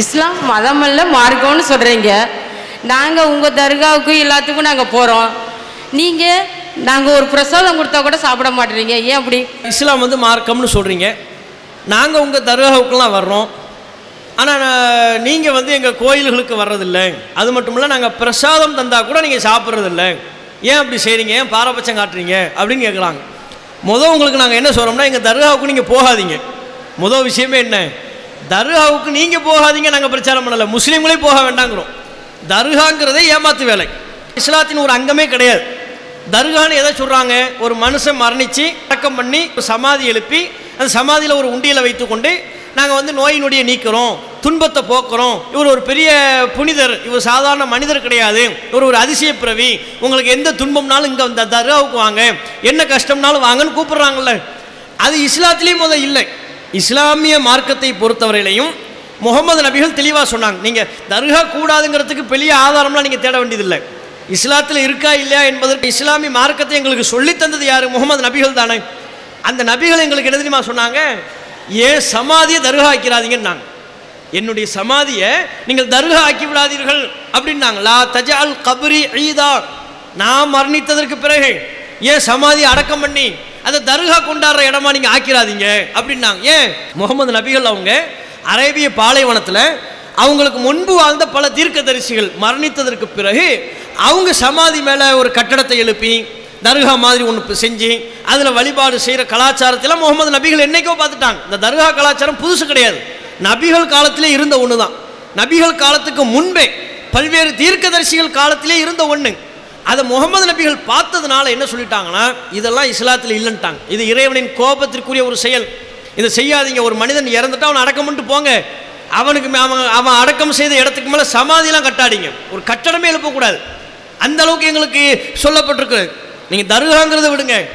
இஸ்லாம் மதம் அல்ல மார்க்கம்னு சொல்கிறீங்க நாங்கள் உங்கள் தர்காவுக்கு எல்லாத்துக்கும் நாங்கள் போகிறோம் நீங்கள் நாங்கள் ஒரு பிரசாதம் கொடுத்தா கூட சாப்பிட மாட்டேறீங்க ஏன் அப்படி? இஸ்லாம் வந்து மார்க்கம்னு சொல்கிறீங்க நாங்கள் உங்கள் தர்காவுக்கெல்லாம் வர்றோம். ஆனால் நீங்கள் வந்து எங்கள் கோயில்களுக்கு வர்றதில்லை. அது மட்டும் இல்லை நாங்கள் பிரசாதம் தந்தால் கூட நீங்கள் சாப்பிட்றதில்ல. ஏன் அப்படி செய்கிறீங்க ஏன் பாரபட்சம் காட்டுறீங்க? அப்படின்னு கேட்குறாங்க முதல் உங்களுக்கு நாங்கள் என்ன சொல்கிறோம்னா எங்கள் தர்காவுக்கு நீங்கள் போகாதீங்க. முதல் விஷயமே என்ன? தர்காவுக்கு நீங்கள் போகாதீங்க நாங்கள் பிரச்சாரம் பண்ணலை. முஸ்லீம்களே போக வேண்டாங்கிறோம். தர்காங்கிறதே ஏமாத்து வேலை. இஸ்லாத்தின் ஒரு அங்கமே கிடையாது. தர்கான்னு எதை சொல்கிறாங்க ஒரு மனுஷன் மரணித்து அடக்கம் பண்ணி ஒரு சமாதி எழுப்பி அந்த சமாதியில் ஒரு உண்டியில் வைத்துக்கொண்டு நாங்கள் வந்து நோய் நொடியை நீக்கிறோம் துன்பத்தை போக்குறோம். இவர் ஒரு பெரிய புனிதர் இவர் சாதாரண மனிதர் கிடையாது. இவர் ஒரு அதிசய பிறவி உங்களுக்கு எந்த துன்பம்னாலும் இங்கே அந்த தர்காவுக்கு வாங்க. என்ன கஷ்டம்னாலும் வாங்கன்னு கூப்பிடுறாங்கல்ல. அது இஸ்லாத்திலேயும் முதல் இல்லை. இஸ்லாமிய மார்க்கத்தை பொறுத்தவரையிலையும் முகமது நபிகள் தெளிவாக சொன்னாங்க. நீங்கள் தர்கா கூடாதுங்கிறதுக்கு பெரிய ஆதாரம்லாம் நீங்கள் தேட வேண்டியதில்லை. இஸ்லாத்தில் இருக்கா இல்லையா என்பதற்கு இஸ்லாமிய மார்க்கத்தை எங்களுக்கு சொல்லித் தந்தது யார்? முகமது நபிகள் தானே. அந்த நபிகள் எங்களுக்கு என்ன தெரியுமா சொன்னாங்க? ஏன் சமாதியை தர்கா ஆக்கிறாதீங்கன்னாங்க என்னுடைய சமாதியை நீங்கள் தர்கா ஆக்கி விடாதீர்கள் அப்படின்னாங்க. லா தஜால் கபரி ஈதா. நான் மரணித்ததற்கு பிறகு ஏன் சமாதி அடக்கம் பண்ணி அதை தர்கா கொண்டாடுற இடமா நீங்கள் ஆக்கிறாதீங்க அப்படின்னாங்க. ஏன்? முகமது நபிகள் அவங்க அரேபிய பாலைவனத்தில் அவங்களுக்கு முன்பு வாழ்ந்த பல தீர்க்கதரிசிகள் மரணித்ததற்கு பிறகு அவங்க சமாதி மேலே ஒரு கட்டடத்தை எழுப்பி தர்கா மாதிரி ஒன்று செஞ்சு அதில் வழிபாடு செய்கிற கலாச்சாரத்தில் முகமது நபிகள் என்னைக்கோ பார்த்துட்டாங்க. இந்த தர்கா கலாச்சாரம் புதுசு கிடையாது. நபிகள் காலத்திலே இருந்த ஒன்று தான் நபிகள் காலத்துக்கு முன்பே பல்வேறு தீர்க்கதரிசிகள் காலத்திலே இருந்த ஒன்று அதை முகமது நபிகள் பார்த்ததுனால என்ன சொல்லிட்டாங்கன்னா இதெல்லாம் இஸ்லாத்தில் இல்லைன்ட்டாங்க. இது இறைவனின் கோபத்திற்குரிய ஒரு செயல். இதை செய்யாதீங்க. ஒரு மனிதன் இறந்துட்டா அவனை அடக்கம் பண்ணிட்டு போங்க. அவனுக்கு மே- அவன் அவன் அடக்கம் செய்த இடத்துக்கு மேலே சமாதிலாம் கட்டாதீங்க. ஒரு கட்டடமே எழுப்பக்கூடாது. அந்த அளவுக்கு எங்களுக்கு சொல்லப்பட்டிருக்கு. நீங்கள் தருகாங்கிறத விடுங்க.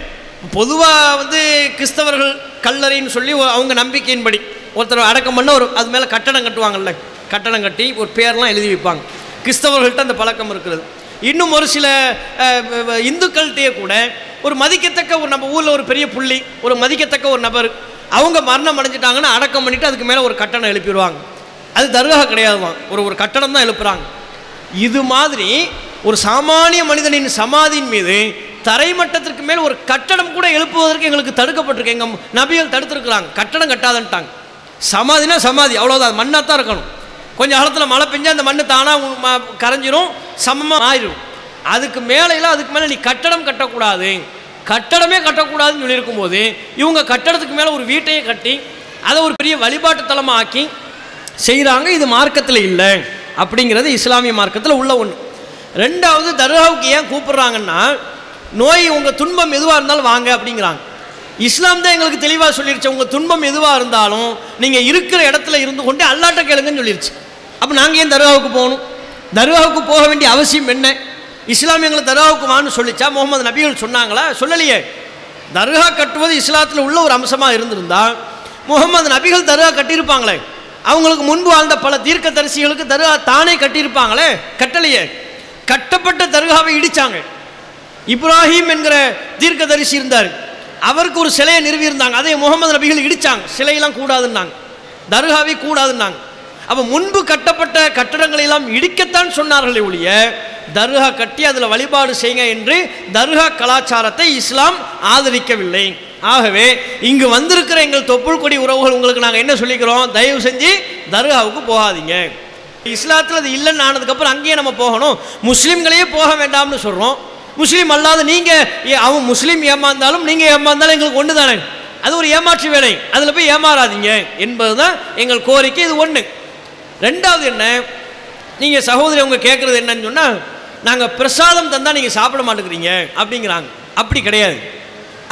பொதுவாக வந்து கிறிஸ்தவர்கள் கல்லறைன்னு சொல்லி அவங்க நம்பிக்கையின்படி ஒருத்தர் அடக்கம் பண்ண ஒரு அது மேலே கட்டடம் கட்டுவாங்கல்ல. கட்டடம் கட்டி ஒரு பேர்லாம் எழுதி வைப்பாங்க. கிறிஸ்தவர்கள்ட்ட அந்த பழக்கம் இருக்கிறது. இன்னும் ஒரு சில வ- இந்துக்கள்கிட்டயே கூட ஒரு மதிக்கத்தக்க ஒரு நம்ம ஊரில் ஒரு பெரிய புள்ளி ஒரு மதிக்கத்தக்க ஒரு நபர் அவங்க மரணம் அடைஞ்சிட்டாங்கன்னா அடக்கம் பண்ணிவிட்டு அதுக்கு மேலே ஒரு கட்டணம் எழுப்பிடுவாங்க. அது தர்கா கிடையாதுதான் ஒரு ஒரு கட்டணம் தான் எழுப்புறாங்க. இது மாதிரி ஒரு சாமானிய மனிதனின் சமாதியின் மீது தரைமட்டத்திற்கு மேல் ஒரு கட்டடம் கூட எழுப்புவதற்கு எங்களுக்கு தடுக்கப்பட்டிருக்கு. எங்கள் நபிகள் தடுத்துருக்குறாங்க. கட்டடம் கட்டாதன்ட்டாங்க. சமாதினா சமாதி அவ்வளோதான் மண்ணாக தான் இருக்கணும். கொஞ்ச காலத்தில் மழை பெஞ்சா அந்த மண் தானாக கரைஞ்சிரும் சமமாக ஆயிரும் அதுக்கு மேலையில் அதுக்கு மேலே நீ கட்டடம் கட்டக்கூடாது. கட்டடமே கட்டக்கூடாதுன்னு சொல்லியிருக்கும் போது இவங்க கட்டடத்துக்கு மேலே ஒரு வீட்டையும் கட்டி அதை ஒரு பெரிய வழிபாட்டு தலமாக ஆக்கி செய்கிறாங்க இது மார்க்கத்தில் இல்லை அப்படிங்கிறது இஸ்லாமிய மார்க்கத்தில் உள்ள ஒன்று ரெண்டாவது தர்காவுக்கு ஏன் கூப்பிடுறாங்கன்னா நோய் உங்கள் துன்பம் எதுவாக இருந்தாலும் வாங்க அப்படிங்கிறாங்க. இஸ்லாம் தான் எங்களுக்கு தெளிவாக சொல்லிடுச்சு உங்கள் துன்பம் எதுவாக இருந்தாலும் நீங்கள் இருக்கிற இடத்துல இருந்து கொண்டு அல்லாட்ட கேளுங்கன்னு சொல்லிடுச்சு அப்போ நாங்கள் ஏன் தர்காவுக்கு போகணும்? தர்காவுக்கு போக வேண்டிய அவசியம் என்ன? இஸ்லாம் எங்களை தர்காவுக்கு வான்னு சொல்லிச்சா முகமது நபிகள் சொன்னாங்களா? சொல்லலையே. தர்கா கட்டுவது இஸ்லாத்தில் உள்ள ஒரு அம்சமாக இருந்திருந்தால் முகமது நபிகள் தர்கா கட்டியிருப்பாங்களே. அவங்களுக்கு முன்பு வாழ்ந்த பல தீர்க்க தரிசிகளுக்கு தர்கா தானே கட்டியிருப்பாங்களே? கட்டளையே கட்டப்பட்ட தர்காவை இடித்தாங்க இப்ராஹிம் என்கிற தீர்க்க தரிசி இருந்தார். அவருக்கு ஒரு சிலையை நிறுவியிருந்தாங்க. அதை முகமது நபிகள் இடித்தாங்க சிலையெல்லாம் கூடாதுன்னாங்க. தர்காவே கூடாதுன்னாங்க. அப்போ முன்பு கட்டப்பட்ட கட்டடங்களை எல்லாம் இடிக்கத்தான் சொன்னார்களே ஒழிய தர்கா கட்டி அதில் வழிபாடு செய்யுங்க என்று தர்கா கலாச்சாரத்தை இஸ்லாம் ஆதரிக்கவில்லை. ஆகவே இங்கு வந்திருக்கிற எங்கள் தொப்புள் கொடி உறவுகள் உங்களுக்கு நாங்கள் என்ன சொல்லிக்கிறோம்? தயவு செஞ்சு தர்காவுக்கு போகாதீங்க. இஸ்லாத்தில் அது இல்லைன்னு ஆனதுக்கப்புறம் அங்கேயே நம்ம போகணும். முஸ்லீம்களையே போக வேண்டாம்னு சொல்கிறோம் முஸ்லீம் அல்லாத நீங்கள் அவன் முஸ்லீம் ஏமாந்தாலும் நீங்கள் ஏமாந்தாலும் எங்களுக்கு ஒன்று தானே அது ஒரு ஏமாற்று வேலை. அதில் போய் ஏமாறாதீங்க என்பது தான் எங்கள் கோரிக்கை. இது ஒன்று ரெண்டாவது என்ன? நீங்கள் சகோதரி அவங்க கேட்குறது என்னன்னு சொன்னால் நாங்கள் பிரசாதம் தந்தால் நீங்கள் சாப்பிட மாட்டேங்கிறீங்க அப்படிங்கிறாங்க. அப்படி கிடையாது.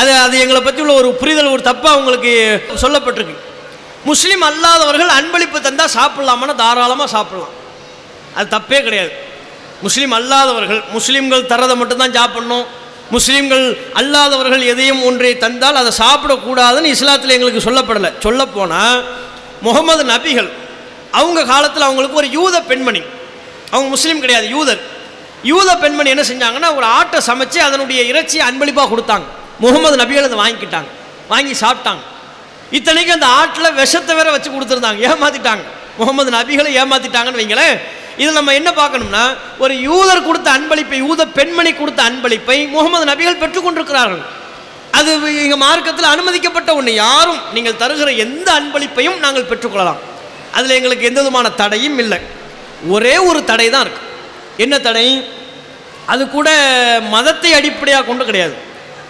அது அது எங்களை பற்றி உள்ள ஒரு புரிதல் ஒரு தப்பாக உங்களுக்கு சொல்லப்பட்டிருக்கு. முஸ்லீம் அல்லாதவர்கள் அன்பளிப்பு தந்தால் சாப்பிட்லாமான்னா தாராளமாக சாப்பிட்லாம். அது தப்பே கிடையாது. முஸ்லீம் அல்லாதவர்கள் முஸ்லீம்கள் தரதை மட்டும்தான் சாப்பிட்ணும். முஸ்லீம்கள் அல்லாதவர்கள் எதையும் ஒன்றை தந்தால் அதை சாப்பிடக்கூடாதுன்னு இஸ்லாத்தில் எங்களுக்கு சொல்லப்படலை. சொல்லப்போனால் முகமது நபிகள் அவங்க காலத்தில் அவங்களுக்கு ஒரு யூத பெண்மணி. அவங்க முஸ்லீம் கிடையாது யூதர். யூத பெண்மணி என்ன செஞ்சாங்கன்னா ஒரு ஆட்டை சமைச்சு அதனுடைய இறைச்சியை அன்பளிப்பாக கொடுத்தாங்க. முகமது நபிகள் அதை வாங்கிக்கிட்டாங்க. வாங்கி சாப்பிட்டாங்க. இத்தனைக்கு அந்த ஆட்டில் விஷத்தை வேற வச்சு கொடுத்துருந்தாங்க. ஏமாத்திட்டாங்க. முகமது நபிகளை ஏமாத்திட்டாங்கன்னு வைங்களேன். இதில் நம்ம என்ன பார்க்கணும்னா ஒரு யூதர் கொடுத்த அன்பளிப்பை யூத பெண்மணி கொடுத்த அன்பளிப்பை முகமது நபிகள் பெற்றுக்கொண்டிருக்கிறார்கள் அது எங்கள் மார்க்கத்தில் அனுமதிக்கப்பட்ட ஒன்று யாரும் நீங்கள் தருகிற எந்த அன்பளிப்பையும் நாங்கள் பெற்றுக்கொள்ளலாம் அதில் எங்களுக்கு எந்த விதமான தடையும் இல்லை. ஒரே ஒரு தடை தான் இருக்கு. என்ன தடை? அது கூட மதத்தை அடிப்படையாக கொண்டு கிடையாது.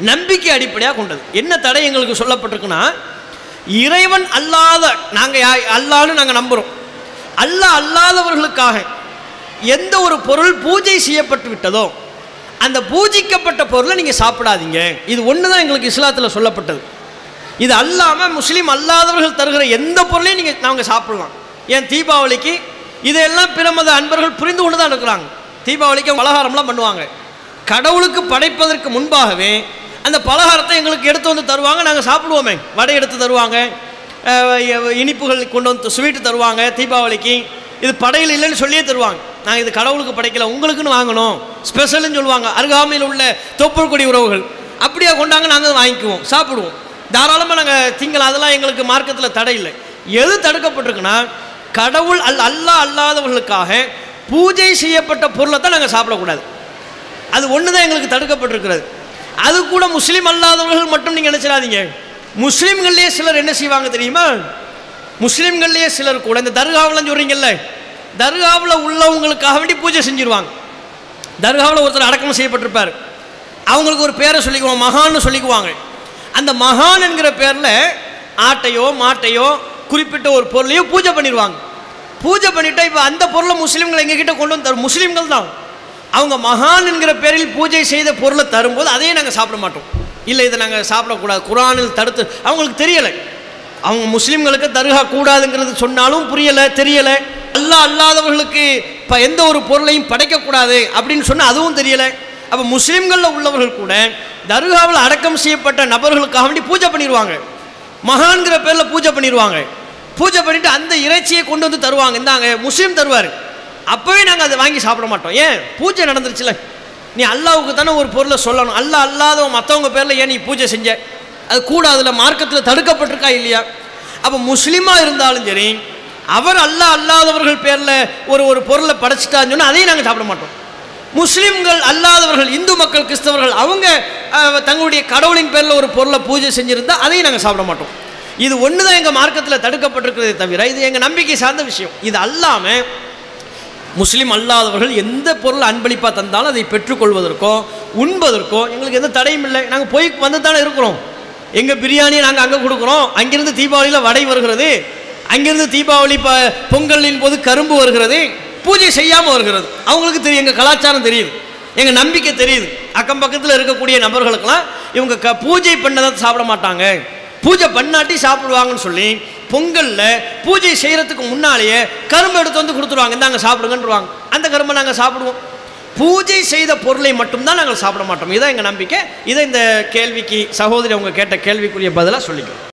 நம்பிக்கை அடிப்படையாக கொண்டது. என்ன தடை எங்களுக்கு சொல்லப்பட்டிருக்குன்னா இறைவன் அல்லாத நாங்கள் அல்லான்னு நாங்கள் நம்புகிறோம் அல்லாஹ் அல்லாதவர்களுக்காக எந்த ஒரு பொருள் பூஜை செய்யப்பட்டு விட்டதோ அந்த பூஜிக்கப்பட்ட பொருளை நீங்கள் சாப்பிடாதீங்க. இது ஒன்று தான் எங்களுக்கு இஸ்லாத்தில் சொல்லப்பட்டது. இது அல்லாமல் முஸ்லீம் அல்லாதவர்கள் தருகிற எந்த பொருளையும் நீங்கள் நாங்கள் சாப்பிடலாம். ஏன் தீபாவளிக்கு இதையெல்லாம் பிறமத அன்பர்கள் புரிந்து கொண்டு தான் இருக்கிறாங்க. தீபாவளிக்கு பலகாரம்லாம் பண்ணுவாங்க. கடவுளுக்கு படைப்பதற்கு முன்பாகவே அந்த பலகாரத்தை எங்களுக்கு எடுத்து வந்து தருவாங்க நாங்கள் சாப்பிடுவோமே. வடை எடுத்து தருவாங்க. இனிப்புகள் கொண்டு வந்து ஸ்வீட்டு தருவாங்க தீபாவளிக்கு. இது படையில் இல்லைன்னு சொல்லியே தருவாங்க. நாங்கள் இது கடவுளுக்கு படைக்கல உங்களுக்குன்னு வாங்கணும். ஸ்பெஷல்னு சொல்லுவாங்க. அருகாமையில் உள்ள தொப்புள் கொடி உறவுகள். அப்படியே கொண்டாங்க நாங்கள் வாங்கிக்குவோம் சாப்பிடுவோம். தாராளமாக நாங்கள் திங்கள் அதெல்லாம் எங்களுக்கு மார்க்கத்தில் தடை இல்லை. எது தடுக்கப்பட்டிருக்குன்னா கடவுள் அல் அல்லாஹ் அல்லாதவர்களுக்காக பூஜை செய்யப்பட்ட பொருளை தான் நாங்கள் சாப்பிடக்கூடாது. அது ஒன்று தான் எங்களுக்கு தடுக்கப்பட்டிருக்கிறது. அது கூட முஸ்லீம் அல்லாதவர்கள் மட்டும் நீங்கள் நினச்சிடாதீங்க. முஸ்லீம்கள்லேயே சிலர் என்ன செய்வாங்க தெரியுமா? முஸ்லீம்கள்லேயே சிலர் கூட இந்த தர்காவில் சொல்கிறீங்கல்ல தர்காவில் உள்ளவங்களுக்காக வேண்டி பூஜை செஞ்சுருவாங்க. தர்காவில் ஒருத்தர் அடக்கம் செய்யப்பட்டிருப்பார். அவங்களுக்கு ஒரு பேரை சொல்லிக்குவாங்க மகான்னு சொல்லிக்குவாங்க. அந்த மகான் என்கிற பேரில் ஆட்டையோ மாட்டையோ குறிப்பிட்ட ஒரு பொருளையோ பூஜை பண்ணிடுவாங்க. பூஜை பண்ணிட்டா இப்போ அந்த பொருளை முஸ்லீம்கள் எங்ககிட்ட கொண்டு வந்து தரும். முஸ்லீம்கள் தான். அவங்க மகான் என்கிற பேரில் பூஜை செய்த பொருளை தரும்போது அதையே நாங்கள் சாப்பிட மாட்டோம். இல்லை இதை நாங்கள் சாப்பிடக்கூடாது. குரானில் தடுத்து அவங்களுக்கு தெரியலை. அவங்க முஸ்லீம்களுக்கு தருகா கூடாதுங்கிறது சொன்னாலும் புரியலை தெரியலை. அல்லாஹ் அல்லாதவர்களுக்கு இப்போ எந்த ஒரு பொருளையும் படைக்கக்கூடாது அப்படின்னு சொன்னால் அதுவும் தெரியலை. அப்போ முஸ்லீம்களில் உள்ளவர்கள் கூட தர்காவில் அடக்கம் செய்யப்பட்ட நபர்களுக்காக வேண்டி பூஜை பண்ணிடுவாங்க மகான்கிற பேரில் பூஜை பண்ணிடுவாங்க பூஜை பண்ணிட்டு அந்த இறைச்சியை கொண்டு வந்து தருவாங்க. இந்தாங்க முஸ்லீம் தருவார். அப்போவே நாங்கள் அதை வாங்கி சாப்பிட மாட்டோம். ஏன்? பூஜை நடந்துருச்சுல. நீ அல்லாவுக்கு தானே ஒரு பொருளை சொல்லணும். அல்லா அல்லாதவன் மற்றவங்க பேரில் ஏன் நீ பூஜை செஞ்ச? அது கூட அதில் மார்க்கத்தில் தடுக்கப்பட்டிருக்கா இல்லையா? அப்போ முஸ்லீமாக இருந்தாலும் சரி அவர் அல்லாஹ் அல்லாதவர்கள் பேரில் ஒரு ஒரு பொருளை படைச்சிட்டான்னு சொன்னால் அதையும் நாங்கள் சாப்பிட மாட்டோம். முஸ்லீம்கள் அல்லாதவர்கள் இந்து மக்கள் கிறிஸ்தவர்கள் அவங்க தங்களுடைய கடவுளின் பேரில் ஒரு பொருளை பூஜை செஞ்சுருந்தால் அதையும் நாங்கள் சாப்பிட மாட்டோம். இது ஒன்று தான் எங்கள் மார்க்கத்தில் தடுக்கப்பட்டிருக்கிறதே தவிர இது எங்கள் நம்பிக்கை சார்ந்த விஷயம். இது அல்லாமல் முஸ்லீம் அல்லாதவர்கள் எந்த பொருள் அன்பளிப்பாக தந்தாலும் அதை பெற்றுக்கொள்வதற்கோ உண்பதற்கோ எங்களுக்கு எந்த தடையும் இல்லை. நாங்கள் போய் வந்து தானே இருக்கிறோம். எங்கள் பிரியாணியை நாங்கள் அங்கே கொடுக்குறோம். அங்கேருந்து தீபாவளியில் வடை வருகிறது. அங்கேருந்து தீபாவளி ப பொங்கலின் போது கரும்பு வருகிறது. பூஜை செய்யாமல் வருகிறது. அவங்களுக்கு தெரியும் எங்கள் கலாச்சாரம் தெரியுது. எங்கள் நம்பிக்கை தெரியுது. அக்கம் பக்கத்தில் இருக்கக்கூடிய நபர்களுக்கெல்லாம் இவங்க க பூஜை பண்ணதான் சாப்பிட மாட்டாங்க. பூஜை பண்ணாட்டி சாப்பிடுவாங்கன்னு சொல்லி பொங்கலில் பூஜை செய்கிறதுக்கு முன்னாலேயே கரும்பு எடுத்து வந்து கொடுத்துருவாங்க. இந்தாங்க சாப்பிடுங்கன்றுவாங்க. அந்த கரும்பை நாங்கள் சாப்பிடுவோம். பூஜை செய்த பொருளை மட்டும்தான் நாங்கள் சாப்பிட மாட்டோம். இதான் எங்கள் நம்பிக்கை. இதை இந்த கேள்விக்கு சகோதரி அவங்க கேட்ட கேள்விக்குரிய பதிலாக சொல்லிக்கிறோம்.